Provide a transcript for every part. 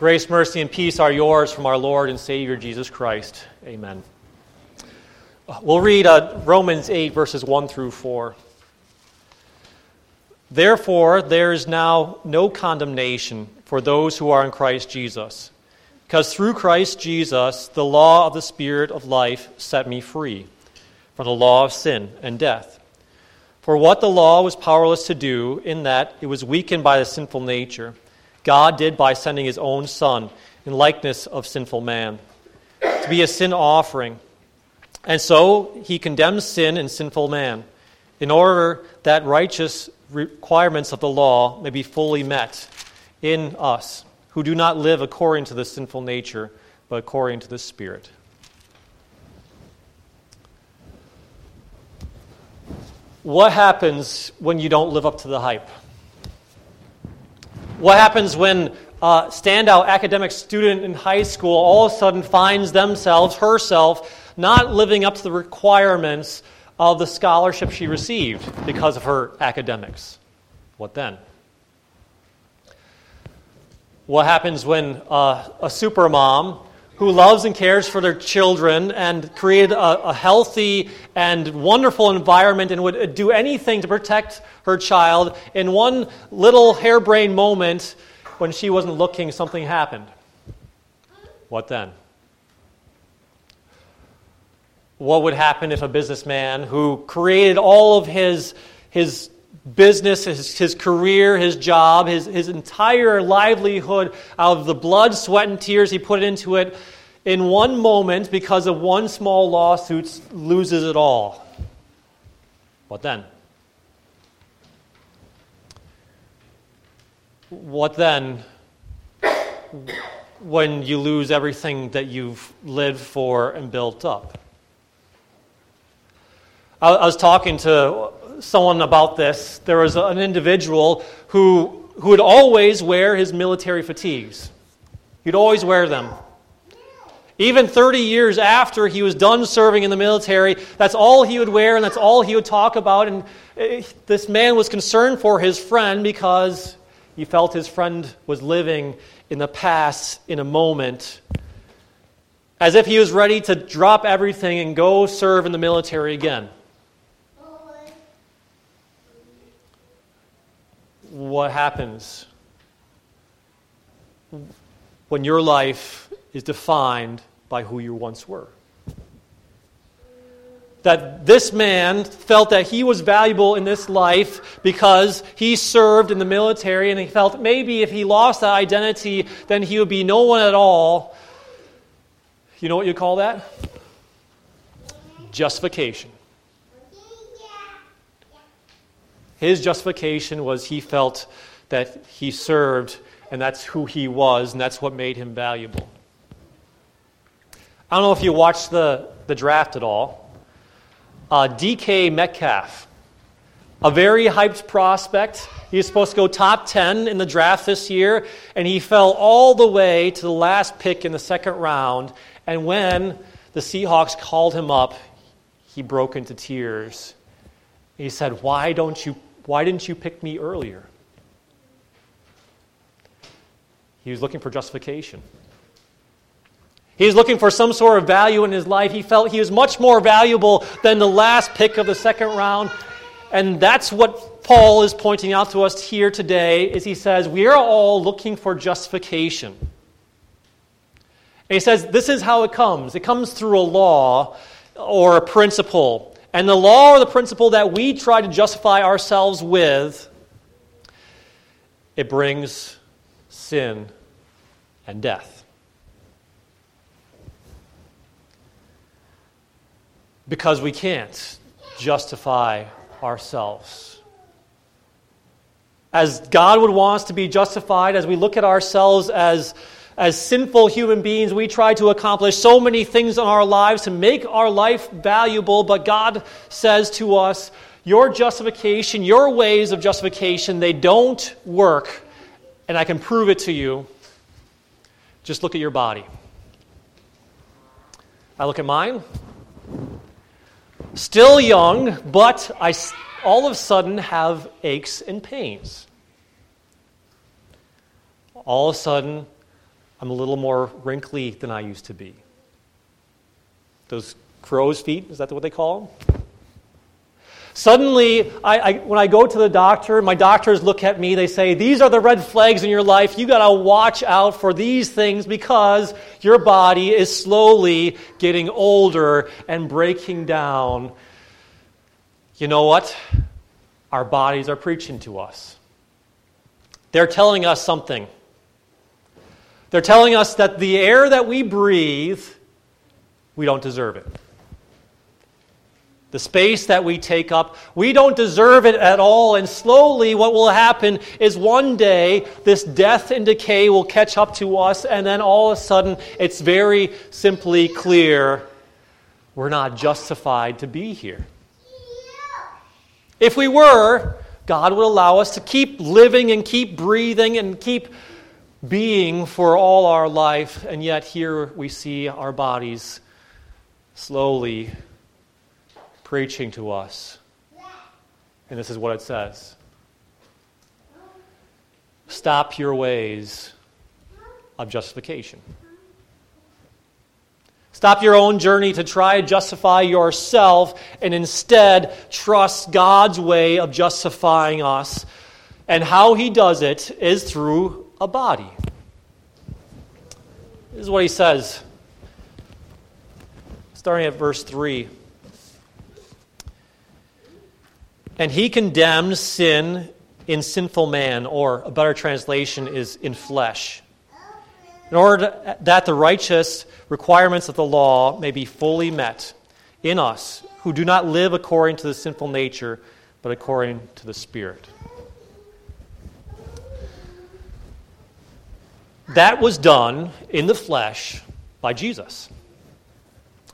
Grace, mercy, and peace are yours from our Lord and Savior Jesus Christ. Amen. We'll read uh, Romans 8, verses 1 through 4. Therefore, there is now no condemnation for those who are in Christ Jesus. Because through Christ Jesus, the law of the Spirit of life set me free from the law of sin and death. For what the law was powerless to do, in that it was weakened by the sinful nature, God did by sending his own Son in likeness of sinful man, to be a sin offering. And so he condemns sin and sinful man, in order that righteous requirements of the law may be fully met in us, who do not live according to the sinful nature, but according to the Spirit. What happens when you don't live up to the hype? What happens when a standout academic student in high school all of a sudden finds themselves, herself, not living up to the requirements of the scholarship she received because of her academics. What then? What happens when uh, a supermom who loves and cares for their children and created a, a, healthy and wonderful environment and would do anything to protect her child, in one little harebrained moment when she wasn't looking, something happened? What then? what would happen if a businessman who created all of his, his business, his, his career, his job, his, his entire livelihood out of the blood, sweat, and tears he put into it, in one moment, because of one small lawsuit, loses it all? What then? What then when you lose everything that you've lived for and built up? I was talking to someone about this. There was an individual who, who would always wear his military fatigues, he'd always wear them. Even 30 years after he was done serving in the military, that's all he would wear and that's all he would talk about. And eh, this man was concerned for his friend because he felt his friend was living in the past in a moment, as if he was ready to drop everything and go serve in the military again. What happens when your life is defined by who you once were. That this man felt that he was valuable in this life because he served in the military, and he felt maybe if he lost that identity, then he would be no one at all. You know what you call that? Justification. His justification was he felt that he served, and that's who he was, and that's what made him valuable. I don't know if you watched the, the draft at all. Uh, DK Metcalf, a very hyped prospect. He was supposed to go top 10 in the draft this year, and he fell all the way to the last pick in the second round. And when the Seahawks called him up, he broke into tears. He said, Why don't you why didn't you pick me earlier? He was looking for justification. He was looking for some sort of value in his life. He felt he was much more valuable than the last pick of the second round. And that's what Paul is pointing out to us here today is he says we are all looking for justification. And he says this is how it comes. It comes through a law or a principle. And the law or the principle that we try to justify ourselves with, it brings sin and death. Because we can't justify ourselves. As God would want us to be justified, as we look at ourselves as as sinful human beings, we try to accomplish so many things in our lives to make our life valuable, but God says to us, Your justification, your ways of justification, they don't work, and I can prove it to you. Just look at your body. I look at mine. Still young, but I all of a sudden have aches and pains. All of a sudden, I'm a little more wrinkly than I used to be. Those crow's feet, is that what they call them? Suddenly, I, I, when I go to the doctor, my doctors look at me, they say, These are the red flags in your life. You got to watch out for these things because your body is slowly getting older and breaking down. You know what? Our bodies are preaching to us. They're telling us something. They're telling us that the air that we breathe, we don't deserve it. The space that we take up, we don't deserve it at all. And slowly, what will happen is one day this death and decay will catch up to us, and then all of a sudden, it's very simply clear we're not justified to be here. If we were, God would allow us to keep living and keep breathing and keep being for all our life, and yet here we see our bodies slowly preaching to us. And this is what it says Stop your ways of justification. Stop your own journey to try to justify yourself and instead trust God's way of justifying us. And how he does it is through a body. This is what he says, starting at verse 3. And he condemns sin in sinful man, or a better translation is in flesh, in order that the righteous requirements of the law may be fully met in us who do not live according to the sinful nature, but according to the Spirit. That was done in the flesh by Jesus.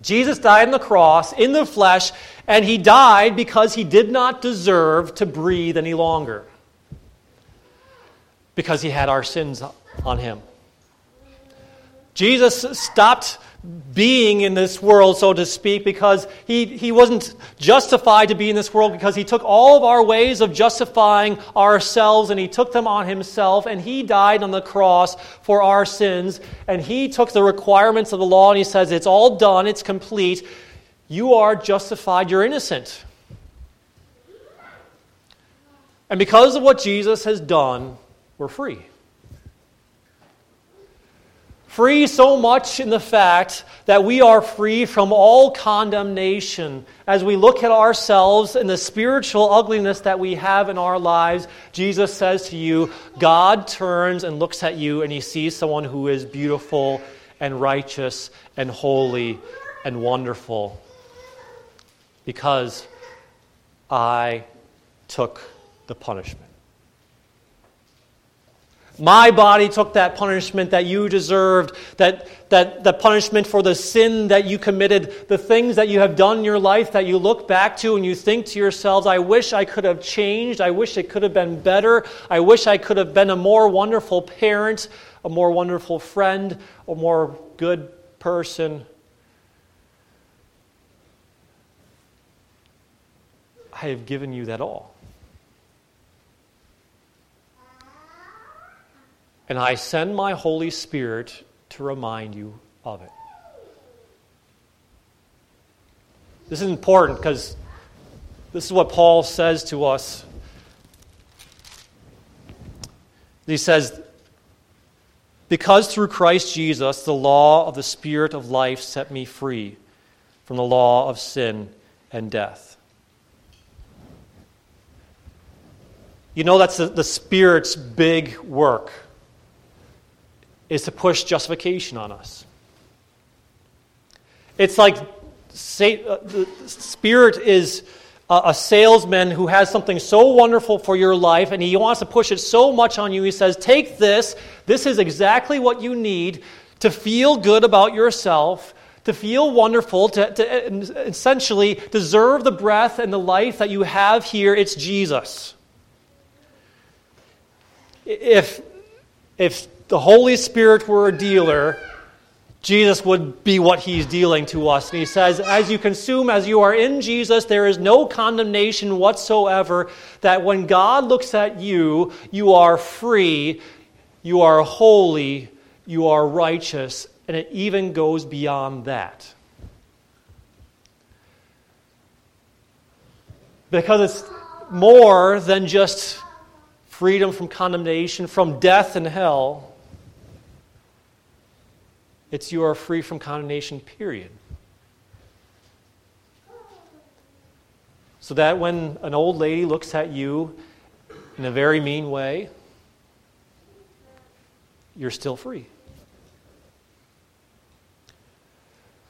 Jesus died on the cross in the flesh, and he died because he did not deserve to breathe any longer. Because he had our sins on him. Jesus stopped being in this world, so to speak, because he, he wasn't justified to be in this world because he took all of our ways of justifying ourselves and he took them on himself and he died on the cross for our sins and he took the requirements of the law and he says, It's all done, it's complete. You are justified, you're innocent. And because of what Jesus has done, we're free. Free so much in the fact that we are free from all condemnation. As we look at ourselves and the spiritual ugliness that we have in our lives, Jesus says to you, God turns and looks at you and he sees someone who is beautiful and righteous and holy and wonderful. Because I took the punishment. My body took that punishment that you deserved, that, that the punishment for the sin that you committed, the things that you have done in your life that you look back to and you think to yourselves, I wish I could have changed. I wish it could have been better. I wish I could have been a more wonderful parent, a more wonderful friend, a more good person. I have given you that all. And I send my Holy Spirit to remind you of it. This is important because this is what Paul says to us. He says, Because through Christ Jesus, the law of the Spirit of life set me free from the law of sin and death. You know, that's the, the Spirit's big work is to push justification on us. It's like say, uh, the Spirit is a, a salesman who has something so wonderful for your life, and he wants to push it so much on you. He says, Take this. This is exactly what you need to feel good about yourself to feel wonderful, to, to, essentially deserve the breath and the life that you have here, it's Jesus. If, if the Holy Spirit were a dealer, Jesus would be what he's dealing to us. And he says, As you consume, as you are in Jesus, there is no condemnation whatsoever. That when God looks at you, you are free, you are holy, you are righteous, and it even goes beyond that. Because it's more than just freedom from condemnation, from death and hell. It's you are free from condemnation, period. So that when an old lady looks at you in a very mean way, you're still free.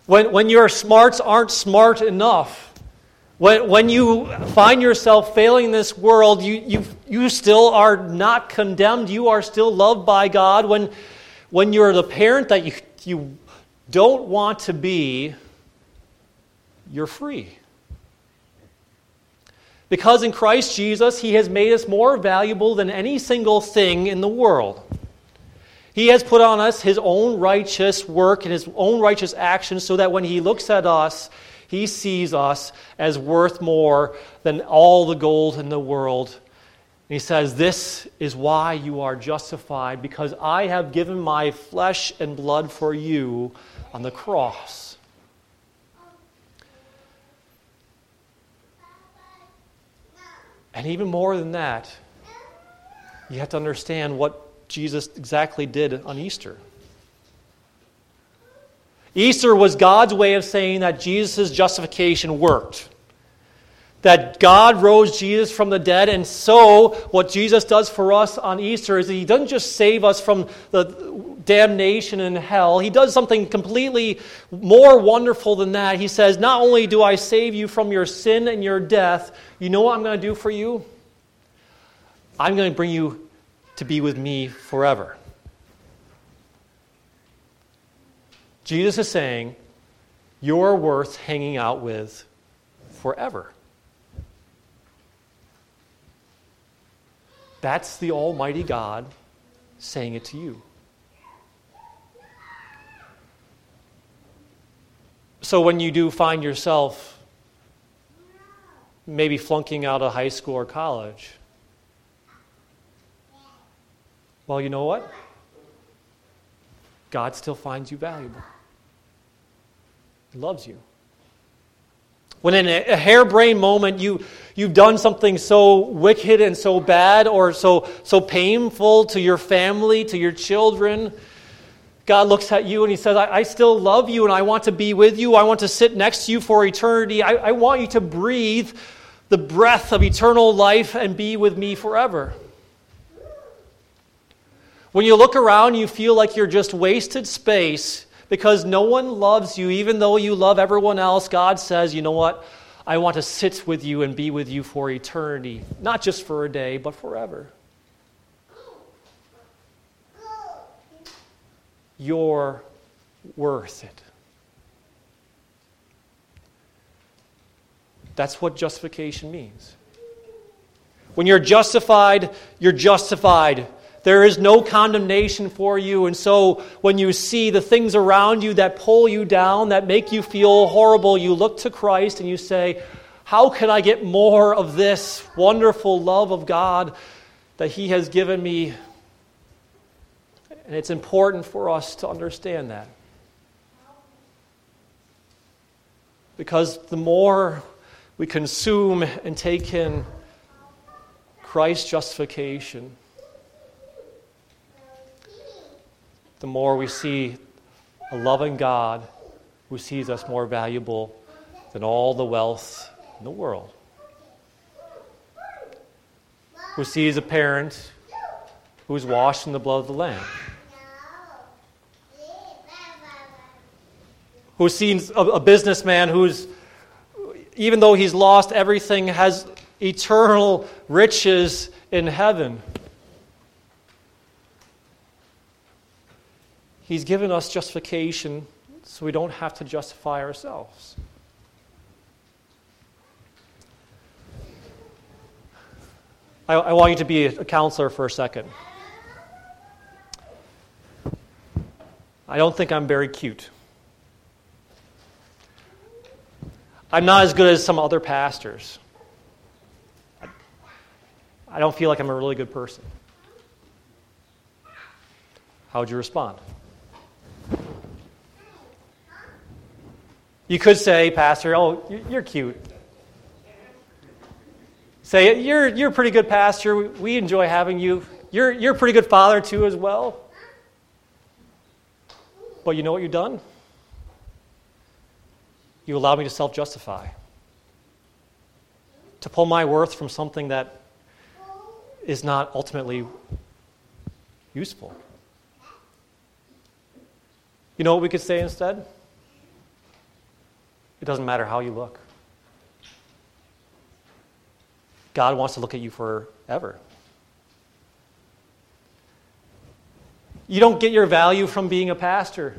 When, when your smarts aren't smart enough, when, you find yourself failing this world, you, you, you still are not condemned. You are still loved by God. When, when you're the parent that you, you don't want to be, you're free. Because in Christ Jesus, He has made us more valuable than any single thing in the world. He has put on us His own righteous work and His own righteous actions so that when He looks at us, He sees us as worth more than all the gold in the world. And He says, This is why you are justified, because I have given my flesh and blood for you on the cross. And even more than that, you have to understand what Jesus exactly did on Easter. Easter was God's way of saying that Jesus' justification worked. That God rose Jesus from the dead, and so what Jesus does for us on Easter is He doesn't just save us from the damnation in hell, He does something completely more wonderful than that. He says, Not only do I save you from your sin and your death, you know what I'm going to do for you? I'm going to bring you to be with me forever. Jesus is saying, You're worth hanging out with forever. That's the Almighty God saying it to you. So when you do find yourself maybe flunking out of high school or college. Well, you know what? God still finds you valuable. He loves you. When in a harebrained moment you, you've done something so wicked and so bad or so, so painful to your family, to your children, God looks at you and He says, I, I, still love you and I want to be with you. I want to sit next to you for eternity. I, I want you to breathe the breath of eternal life and be with me forever. When you look around, you feel like you're just wasted space because no one loves you, even though you love everyone else. God says, You know what? I want to sit with you and be with you for eternity, not just for a day, but forever. you're worth it. That's what justification means. When you're justified, you're justified. There is no condemnation for you. And so when you see the things around you that pull you down, that make you feel horrible, you look to Christ and you say, How can I get more of this wonderful love of God that He has given me and it's important for us to understand that. Because the more we consume and take in Christ's justification, the more we see a loving God who sees us more valuable than all the wealth in the world. Who sees a parent who is washed in the blood of the Lamb. who sees a, a businessman who's, even though he's lost everything, has eternal riches in heaven. He's given us justification so we don't have to justify ourselves. I, I, want you to be a counselor for a second. I don't think I'm very cute. I'm not as good as some other pastors. I don't feel like I'm a really good person. How would you respond? You could say, Pastor, oh, you're cute. Say, you're, you're a pretty good pastor. We enjoy having you. You're, you're a pretty good father, too, as well. But you know what you've done? You allow me to self justify, to pull my worth from something that is not ultimately useful. You know what we could say instead? It doesn't matter how you look. God wants to look at you forever. You don't get your value from being a pastor.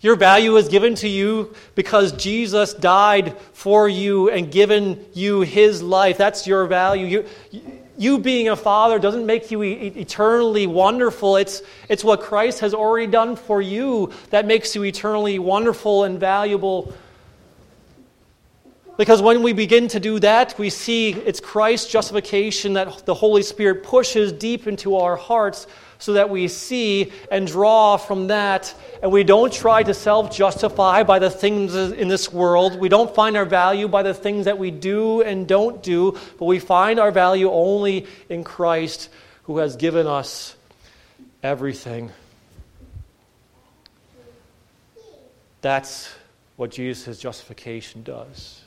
Your value is given to you because Jesus died for you and given you his life. That's your value. You, you being a father doesn't make you eternally wonderful. It's, it's what Christ has already done for you that makes you eternally wonderful and valuable. Because when we begin to do that, we see it's Christ's justification that the Holy Spirit pushes deep into our hearts so that we see and draw from that. And we don't try to self justify by the things in this world. We don't find our value by the things that we do and don't do, but we find our value only in Christ who has given us everything. That's what Jesus' justification does.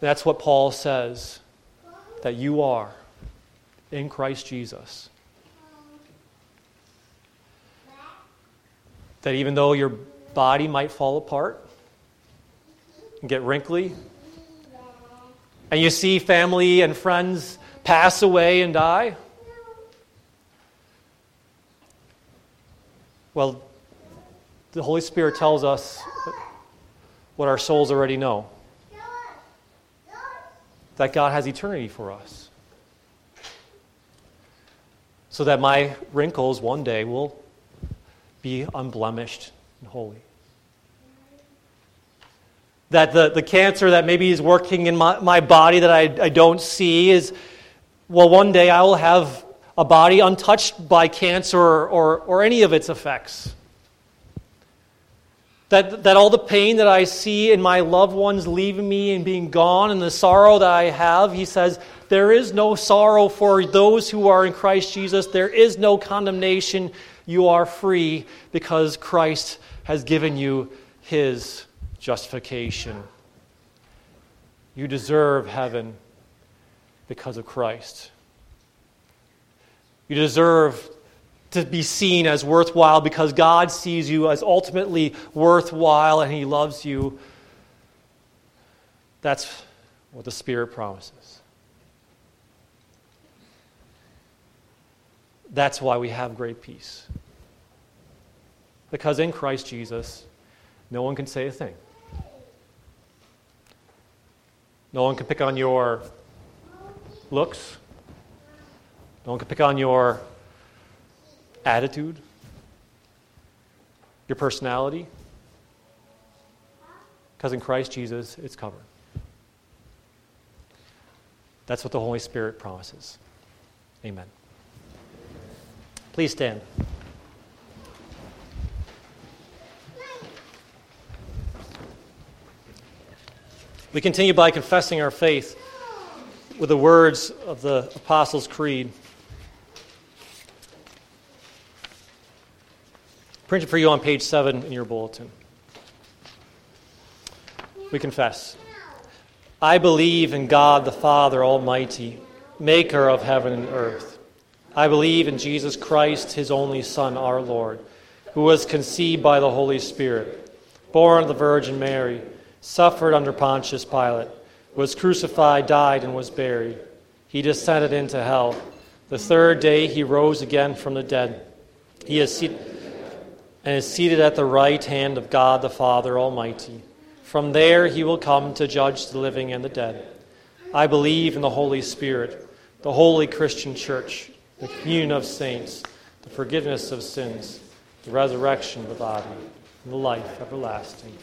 That's what Paul says that you are in Christ Jesus. That even though your body might fall apart and get wrinkly, and you see family and friends pass away and die, well, the Holy Spirit tells us what our souls already know that God has eternity for us so that my wrinkles one day will be unblemished and holy. That the, the cancer that maybe is working in my, my body that I, I don't see is, well, one day I will have a body untouched by cancer or, or, or any of its effects. That, that all the pain that I see in my loved ones leaving me and being gone and the sorrow that I have, he says, there is no sorrow for those who are in Christ Jesus. There is no condemnation. You are free because Christ has given you his justification. You deserve heaven because of Christ. You deserve to be seen as worthwhile because God sees you as ultimately worthwhile and He loves you. That's what the Spirit promises. That's why we have great peace. Because in Christ Jesus, no one can say a thing. No one can pick on your looks. No one can pick on your attitude, your personality. Because in Christ Jesus, it's covered. That's what the Holy Spirit promises. Amen. Please stand. We continue by confessing our faith with the words of the Apostles' Creed. Printed for you on page 7 in your bulletin. We confess. I believe in God the Father Almighty, maker of heaven and earth. I believe in Jesus Christ, his only Son, our Lord, who was conceived by the Holy Spirit, born of the Virgin Mary, suffered under Pontius Pilate, was crucified, died, and was buried. He descended into hell. The third day he rose again from the dead. He is seated and is seated at the right hand of God the Father Almighty. From there he will come to judge the living and the dead. I believe in the Holy Spirit, the holy Christian church the communion of saints, the forgiveness of sins, the resurrection of the body, and the life everlasting.